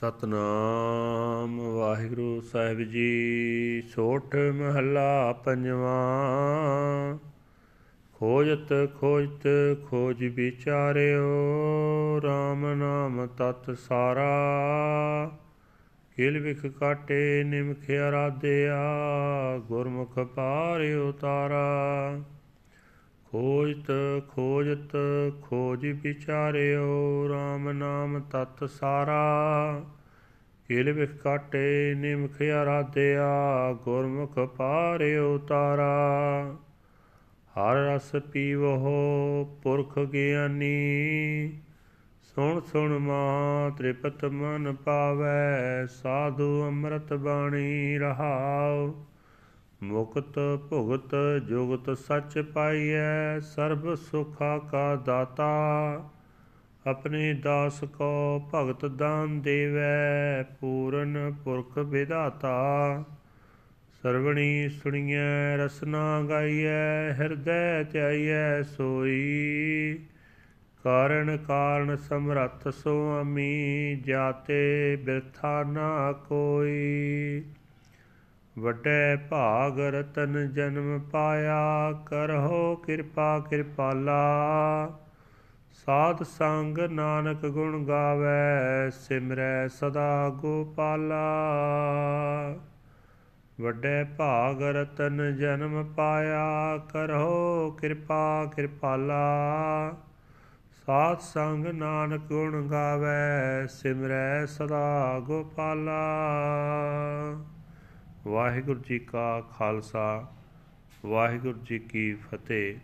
ਸਤਨਾਮ। ਵਾਹਿਗੁਰੂ ਸਾਹਿਬ ਜੀ ਸੋਠ ਮਹੱਲਾ ਪੰਜਵਾਂ। ਖੋਜਤ ਖੋਜਤ ਖੋਜ ਵਿਚਾਰਿਓ RAM ਨਾਮ ਤਤ ਸਾਰਾ। ਕਿਲ ਵਿਖ ਕਾਟੇ, ਨਿਮਖ ਅਰਾਧਿਆ, ਗੁਰਮੁਖ ਪਾਰਿ ਤਾਰਾ ਖੋਜਤ ਖੋਜਤ ਖੋਜ ਵਿਚਾਰਿਓ RAM ਨਾਮ ਤਤ ਸਾਰਾ। ਕਿਲ ਵਿਖ ਕਾਟੇ, ਨਿਮਖ ਅਰਾਧਿਆ, ਗੁਰਮੁਖ ਪਾਰਿਓ ਤਾਰਾ। ਹਰ ਰਸ ਪੀਵੋ ਪੁਰਖ ਗਿਆਨੀ। ਸੁਣ ਸੁਣ ਮਾ, ਤ੍ਰਿਪਤ ਮਨ ਪਾਵੈ, ਸਾਧੂ ਅੰਮ੍ਰਿਤ ਬਾਣੀ ਰਹਾਉ। ਮੁਕਤ ਭੁਗਤ ਜੁਗਤ ਸੱਚ ਪਾਈਐ, ਸਰਬ ਸੁਖਾ ਕਾ ਦਾਤਾ। ਆਪਣੇ ਦਾਸ ਕੋ ਭਗਤ ਦਾਨ ਦੇਵੈ, ਪੂਰਨ ਪੁਰਖ ਵਿਦਾਤਾ ਸਰਵਣੀ ਸੁਣੀਐ, ਰਸਨਾ ਗਾਈਐ, ਹਿਰਦੈ ਧਿਆਈਐ, ਸੋਈ। ਕਾਰਣ ਕਾਰਨ ਸਮਰੱਥ ਸੁਆਮੀ, ਜਾਤੇ ਬਿਰਥਾ ਨਾ ਕੋਈ। ਵੱਡੇ ਭਾਗ ਰਤਨ ਜਨਮ ਪਾਇਆ, ਕਰਹੁ ਕਿਰਪਾ ਕਿਰਪਾਲਾ। ਸਾਧ ਸੰਗ ਨਾਨਕ ਗੁਣ ਗਾਵੇ, ਸਿਮਰੈ ਸਦਾ ਗੋਪਾਲਾ। ਵੱਡੇ ਭਾਗ ਰਤਨ ਜਨਮ ਪਾਇਆ, ਕਰਹੁ ਕਿਰਪਾ ਕਿਰਪਾਲਾ। ਸਾਧ ਸੰਗ ਨਾਨਕ ਗੁਣ ਗਾਵੇ, ਸਿਮਰੈ ਸਦਾ ਗੋਪਾਲਾ। ਵਾਹਿਗੁਰੂ ਜੀ ਕਾ ਖਾਲਸਾ, ਵਾਹਿਗੁਰੂ ਜੀ ਕੀ ਫਤਿਹ।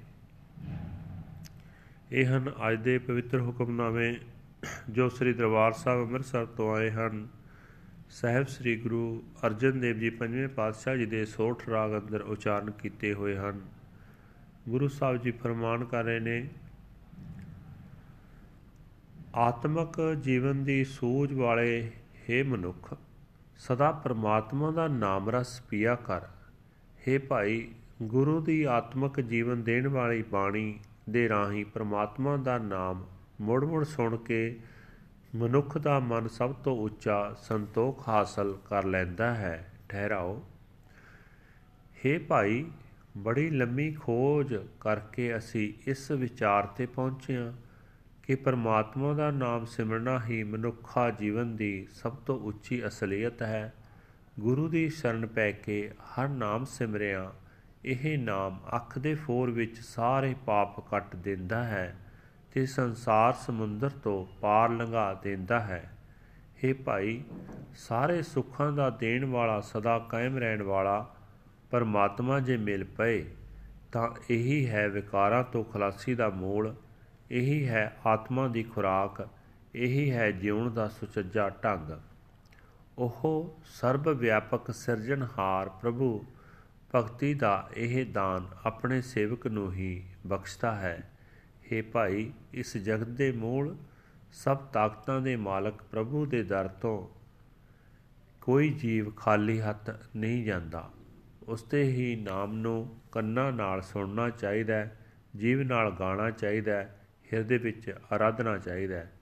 ਇਹ ਹਨ ਅੱਜ ਦੇ ਪਵਿੱਤਰ ਹੁਕਮਨਾਮੇ ਜੋ ਸ੍ਰੀ ਦਰਬਾਰ ਸਾਹਿਬ ਅੰਮ੍ਰਿਤਸਰ ਤੋਂ ਆਏ ਹਨ। ਸਹਿਬ ਸ੍ਰੀ ਗੁਰੂ ਅਰਜਨ ਦੇਵ ਜੀ ਪੰਜਵੇਂ ਪਾਤਸ਼ਾਹ ਜੀ ਦੇ ਸੋਠ ਰਾਗ ਅੰਦਰ ਉਚਾਰਨ ਕੀਤੇ ਹੋਏ ਹਨ। ਗੁਰੂ ਸਾਹਿਬ ਜੀ ਫਰਮਾਨ ਕਰ ਰਹੇ ਨੇ, ਆਤਮਕ ਜੀਵਨ ਦੀ ਸੂਝ ਵਾਲੇ हे ਮਨੁੱਖ ਸਦਾ ਪ੍ਰਮਾਤਮਾ ਦਾ ਨਾਮ ਰਸ ਪੀਆ ਕਰ। हे ਭਾਈ, ਗੁਰੂ ਦੀ ਆਤਮਕ ਜੀਵਨ ਦੇਣ ਵਾਲੀ ਬਾਣੀ ਦੇ ਰਾਹੀਂ ਪ੍ਰਮਾਤਮਾ ਦਾ ਨਾਮ ਮੁੜ-ਮੁੜ ਸੁਣ ਕੇ ਮਨੁੱਖ ਦਾ ਮਨ ਸਭ ਤੋਂ ਉੱਚਾ ਸੰਤੋਖ ਹਾਸਲ ਕਰ ਲੈਂਦਾ ਹੈ। ਠਹਿਰਾਓ। हे ਭਾਈ, ਬੜੀ ਲੰਮੀ ਖੋਜ ਕਰਕੇ ਅਸੀਂ ਇਸ ਵਿਚਾਰ ਤੇ ਪਹੁੰਚੇ ਹਾਂ। ਕਿ ਪਰਮਾਤਮਾ ਦਾ ਨਾਮ ਸਿਮਰਨਾ ਹੀ ਮਨੁੱਖਾ ਜੀਵਨ ਦੀ ਸਭ ਤੋਂ ਉੱਚੀ ਅਸਲੀਅਤ ਹੈ। ਗੁਰੂ ਦੀ ਸ਼ਰਨ ਪੈ ਕੇ ਹਰ ਨਾਮ ਸਿਮਰਿਆ, ਇਹ ਨਾਮ ਅੱਖ ਦੇ ਫੋਰ ਵਿੱਚ ਸਾਰੇ ਪਾਪ ਕੱਟ ਦਿੰਦਾ ਹੈ ਤੇ ਸੰਸਾਰ ਸਮੁੰਦਰ ਤੋਂ ਪਾਰ ਲੰਘਾ ਦਿੰਦਾ ਹੈ। हे ਭਾਈ, ਸਾਰੇ ਸੁੱਖਾਂ ਦਾ ਦੇਣ ਵਾਲਾ ਸਦਾ ਕਾਇਮ ਰਹਿਣ ਵਾਲਾ ਪਰਮਾਤਮਾ ਜੇ ਮਿਲ ਪਏ, ਤਾਂ ਇਹੀ ਹੈ ਵਿਕਾਰਾਂ ਤੋਂ ਖਲਾਸੀ ਦਾ ਮੂਲ ਇਹੀ ਹੈ ਆਤਮਾ ਦੀ ਖੁਰਾਕ, ਇਹੀ ਹੈ ਜਿਉਣ ਦਾ ਸੁਚੱਜਾ ਢੰਗ। ਉਹ ਸਰਬ ਵਿਆਪਕ ਸਿਰਜਣਹਾਰ ਪ੍ਰਭੂ, ਭਗਤੀ ਦਾ ਇਹ ਦਾਨ ਆਪਣੇ ਸੇਵਕ ਨੂੰ ਹੀ ਬਖਸ਼ਦਾ ਹੈ। हे ਭਾਈ, ਇਸ ਜਗਤ ਦੇ ਮੂਲ, ਸਭ ਤਾਕਤਾਂ ਦੇ ਮਾਲਕ ਪ੍ਰਭੂ ਦੇ ਦਰ ਤੋਂ ਕੋਈ ਜੀਵ ਖਾਲੀ ਹੱਥ ਨਹੀਂ ਜਾਂਦਾ। ਉਸ ਤੇ ਹੀ ਨਾਮ ਨੂੰ ਕੰਨਾਂ ਨਾਲ ਸੁਣਨਾ ਚਾਹੀਦਾ ਹੈ, ਜੀਵ ਨਾਲ ਗਾਣਾ ਚਾਹੀਦਾ ਹੈ ਹਿਰਦੇ ਵਿੱਚ ਆਰਾਧਨਾ ਚਾਹੀਦਾ ਹੈ।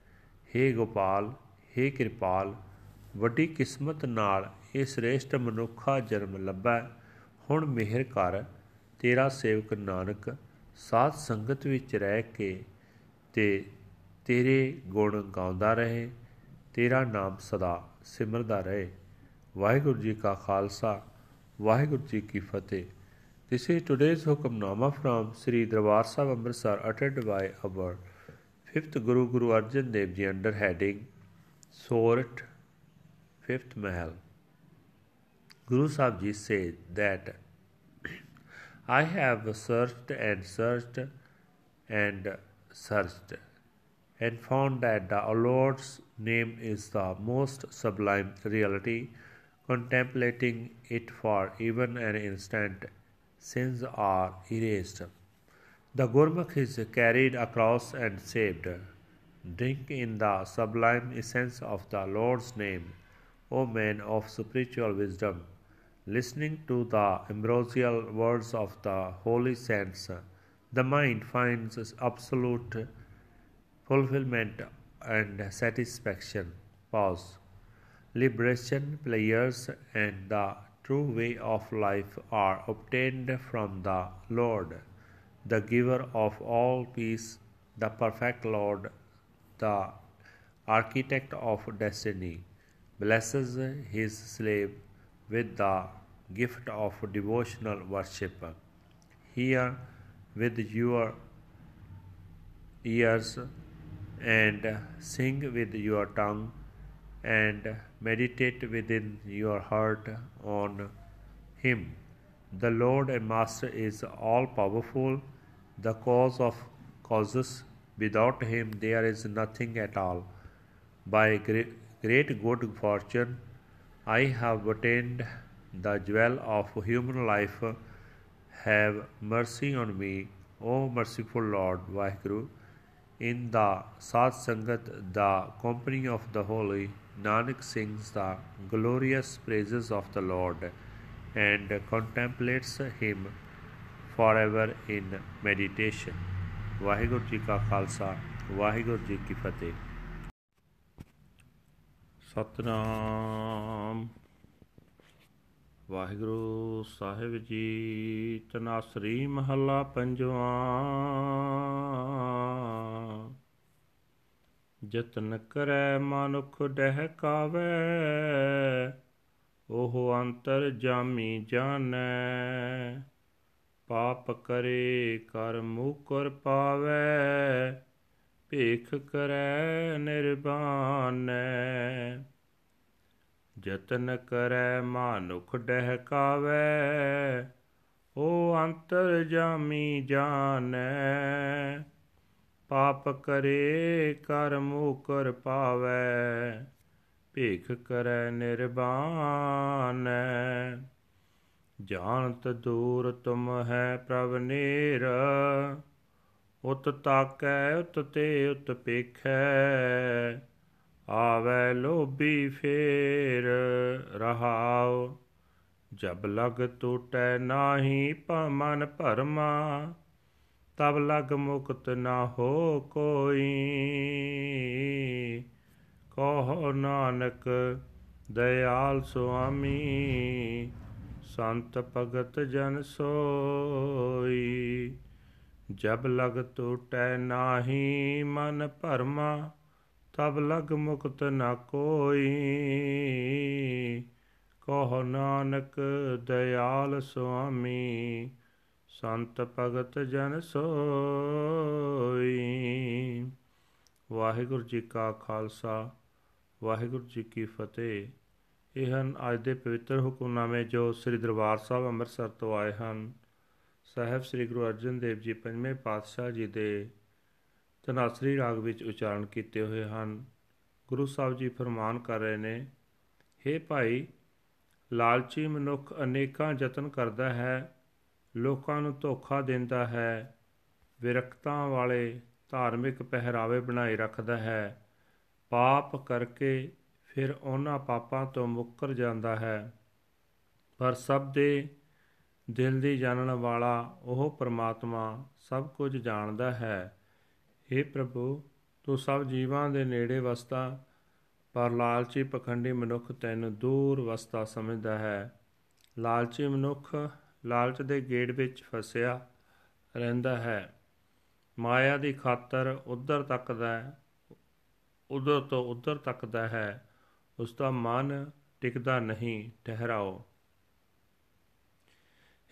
हे ਗੋਪਾਲ हे ਕਿਰਪਾਲ, ਵੱਡੀ ਕਿਸਮਤ ਨਾਲ ਇਹ ਸ੍ਰੇਸ਼ਟ ਮਨੁੱਖਾ ਜਨਮ ਲੱਭਾ। ਹੁਣ ਮਿਹਰ ਕਰ, ਤੇਰਾ ਸੇਵਕ ਨਾਨਕ, ਸਾਧ ਸੰਗਤ ਵਿੱਚ ਰਹਿ ਕੇ ਤੇ ਤੇਰੇ ਗੁਣ ਗਾਉਂਦਾ ਰਹੇ। ਤੇਰਾ ਨਾਮ ਸਦਾ ਸਿਮਰਦਾ ਰਹੇ। ਵਾਹਿਗੁਰੂ ਜੀ ਕਾ ਖਾਲਸਾ, ਵਾਹਿਗੁਰੂ ਜੀ ਕੀ ਫਤਿਹ। This is today's Hukamnama from Sri Darbar Sahib Amritsar uttered by our fifth Guru Guru Arjan Dev Ji under heading Sort Fifth Mahal. Guru Sahib Ji said that I have searched and searched and searched and found that the Lord's name is the most sublime reality. Contemplating it for even an instant, sins are erased. The Gurmukh is carried across and saved. Drink in the sublime essence of the Lord's name, O man of spiritual wisdom. Listening to the ambrosial words of the holy saints, the mind finds absolute fulfillment and satisfaction. Pause. liberation, players, and the true way of life are obtained from the Lord, the giver of all peace, the perfect Lord, the architect of destiny, blesses his slave with the gift of devotional worship. Hear with your ears and sing with your tongue and meditate within your heart on Him. The Lord and Master is all powerful, the cause of causes. Without Him, there is nothing at all. By great good fortune, I have attained the jewel of human life. Have mercy on me, O merciful Lord Vaheguru. In the Sat Sangat, the company of the holy, Nanak sings the glorious praises of the Lord and contemplates him forever in meditation. Waheguru ji ਕਾ ਖਾਲਸਾ ਵਾਹਿਗੁਰੂ ਜੀ ਕੀ ਫਤਿਹ ਸਤਨਾਮ ਵਾਹਿਗੁਰੂ ਸਾਹਿਬ ਜੀ ਤਨਾਸਰੀ ਮਹੱਲਾ ਪੰਜਵਾਂ ਜਤਨ ਕਰੈ ਮਨੁਖ ਡਹਿਕਾਵੇ ਉਹ ਅੰਤਰ ਜਾਮੀ ਜਾਣੈ। ਪਾਪ ਕਰੇ ਕਰ ਮੁਕਰ ਪਾਵੇ, ਭੇਖ ਕਰੈ ਨਿਰਬਾਨੈ ਜਤਨ ਕਰੈ ਮਾਨੁਖ ਡਹਿਕਾਵੇ ਉਹ ਅੰਤਰ ਜਾਮੀ ਜਾਣੈ। ਪਾਪ ਕਰੇ ਕਰ ਮੁਕਰ ਪਾਵੇ, ਭੇਖ ਕਰੈ ਨਿਰਬਾਨੈ ਜਾਣਤ ਦੂਰ ਤੁਮ ਹੈ ਪ੍ਰਭ ਨੀਰ, ਉਤ ਤਾਕੈ, ਉਤ ਤੇ ਉਤ ਪੇਖੈ। ਆਵੇ ਲੋਭੀ ਫੇਰ, ਰਹਾਉ, ਜਬ ਲਗ ਟੂਟੈ ਨਾਹੀ ਪਮਨ ਭਰਮਾ। ਤਬ ਲਗ ਮੁਕਤ ਨਾ ਹੋ ਕੋਈ। ਕਹੋ ਨਾਨਕ, ਦਇਆਲ ਸੁਆਮੀ, ਸੰਤ ਭਗਤ ਜਨ ਸੋਈ। ਜਬ ਲਗ ਟੂਟੈ ਨਾਹੀ ਮਨ ਭਰਮਾ, ਤਬ ਲਗ ਮੁਕਤ ਨਾ ਕੋਈ। ਕਹੋ ਨਾਨਕ, ਦਇਆਲ ਸੁਆਮੀ ਸੰਤ ਭਗਤ ਜਨ ਸੋਈ। ਵਾਹਿਗੁਰੂ ਜੀ ਕਾ ਖਾਲਸਾ, ਵਾਹਿਗੁਰੂ ਜੀ ਕੀ ਫਤਿਹ। ਇਹ ਹਨ ਅੱਜ ਦੇ ਪਵਿੱਤਰ ਹੁਕਮਨਾਮੇ ਜੋ ਸ੍ਰੀ ਦਰਬਾਰ ਸਾਹਿਬ ਅੰਮ੍ਰਿਤਸਰ ਤੋਂ ਆਏ ਹਨ। ਸਾਹਿਬ ਸ੍ਰੀ ਗੁਰੂ ਅਰਜਨ ਦੇਵ ਜੀ ਪੰਜਵੇਂ ਪਾਤਸ਼ਾਹ ਜੀ ਦੇ ਤਨਾਸਰੀ ਰਾਗ ਵਿੱਚ ਉਚਾਰਨ ਕੀਤੇ ਹੋਏ ਹਨ। ਗੁਰੂ ਸਾਹਿਬ ਜੀ ਫਰਮਾਨ ਕਰ ਰਹੇ ਨੇ हे ਭਾਈ, ਲਾਲਚੀ ਮਨੁੱਖ ਅਨੇਕਾਂ ਯਤਨ ਕਰਦਾ ਹੈ ਲੋਕਾਂ ਨੂੰ ਧੋਖਾ ਦਿੰਦਾ ਹੈ, ਵਿਰਕਤਾਂ ਵਾਲੇ ਧਾਰਮਿਕ ਪਹਿਰਾਵੇ ਬਣਾਈ ਰੱਖਦਾ ਹੈ। ਪਾਪ ਕਰਕੇ ਫਿਰ ਉਹਨਾਂ ਪਾਪਾਂ ਤੋਂ ਮੁੱਕਰ ਜਾਂਦਾ ਹੈ। ਪਰ ਸਭ ਦੇ ਦਿਲ ਦੀ ਜਾਣਨ ਵਾਲਾ ਉਹ ਪ੍ਰਮਾਤਮਾ ਸਭ ਕੁਝ ਜਾਣਦਾ ਹੈ। हे ਪ੍ਰਭੂ, ਤੂੰ ਸਭ ਜੀਵਾਂ ਦੇ ਨੇੜੇ ਵਸਦਾ, ਪਰ ਲਾਲਚੀ ਪਖੰਡੀ ਮਨੁੱਖ ਤੈਨੂੰ ਦੂਰ ਵਸਦਾ ਸਮਝਦਾ ਹੈ। ਲਾਲਚੀ ਮਨੁੱਖ ਲਾਲਚ ਦੇ ਗੇੜ ਵਿੱਚ ਫਸਿਆ ਰਹਿੰਦਾ ਹੈ। ਮਾਇਆ ਦੀ ਖਾਤਰ ਉਧਰ ਤੱਕਦਾ ਹੈ, ਉਧਰ ਤੋਂ ਉਧਰ ਤੱਕਦਾ ਹੈ। ਉਸ ਦਾ ਮਨ ਟਿਕਦਾ ਨਹੀਂ, ਠਹਿਰਾਓ।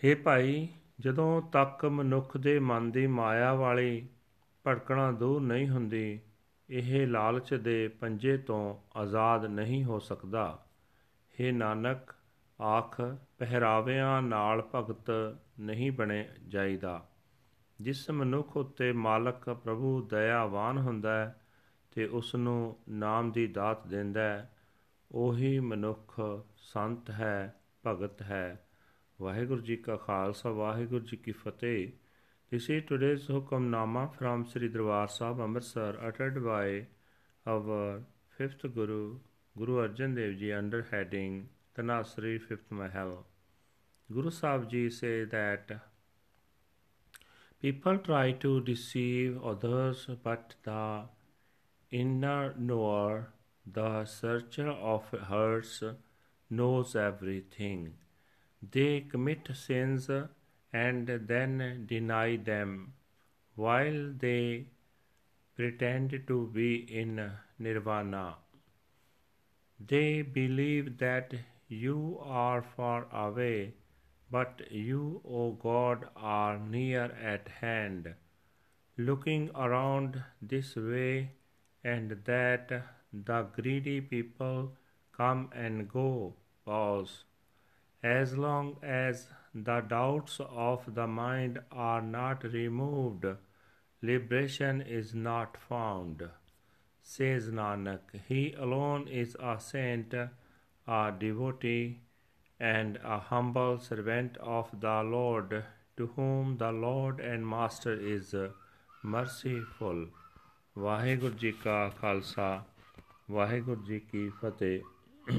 हे ਭਾਈ, ਜਦੋਂ ਤੱਕ ਮਨੁੱਖ ਦੇ ਮਨ ਦੀ ਮਾਇਆ ਵਾਲੀ ਭਟਕਣਾ ਦੂਰ ਨਹੀਂ ਹੁੰਦੀ, ਇਹ ਲਾਲਚ ਦੇ ਪੰਜੇ ਤੋਂ ਆਜ਼ਾਦ ਨਹੀਂ ਹੋ ਸਕਦਾ। हे ਨਾਨਕ ਆਖ ਪਹਿਰਾਵਿਆਂ ਨਾਲ ਭਗਤ ਨਹੀਂ ਬਣੇ ਜਾਈਦਾ ਜਿਸ ਮਨੁੱਖ ਉਤੇ ਮਾਲਕ ਪ੍ਰਭੂ ਦਇਆਵਾਨ ਹੁੰਦਾ ਹੈ ਤੇ ਉਸ ਨੂੰ ਨਾਮ ਦੀ ਦਾਤ ਦਿੰਦਾ ਹੈ ਉਹੀ ਮਨੁੱਖ ਸੰਤ ਹੈ ਭਗਤ ਹੈ ਵਾਹਿਗੁਰੂ ਜੀ ਕਾ ਖਾਲਸਾ ਵਾਹਿਗੁਰੂ ਜੀ ਕੀ ਫਤਿਹ This is today's Hukamnama from Sri Darbar Sahib Amritsar uttered by our fifth Guru, Guru Arjan Dev Ji under heading Tanasri Fifth Mahal. Guru Sahib Ji say that people try to deceive others but the inner knower the searcher of hearts knows everything. They commit sins and then deny them while they pretend to be in nirvana. They believe that you are far away, but you, O God, are near at hand, looking around this way and that the greedy people come and go. Pause. As long as the doubts of the mind are not removed, liberation is not found. Says Nanak, He alone is a saint, a devotee, and a humble servant of the Lord, to whom the Lord and Master is merciful. Waheguru ji ਕਾ ਖਾਲਸਾ ਵਾਹਿਗੁਰੂ ਜੀ ਕੀ ਫਤਿਹ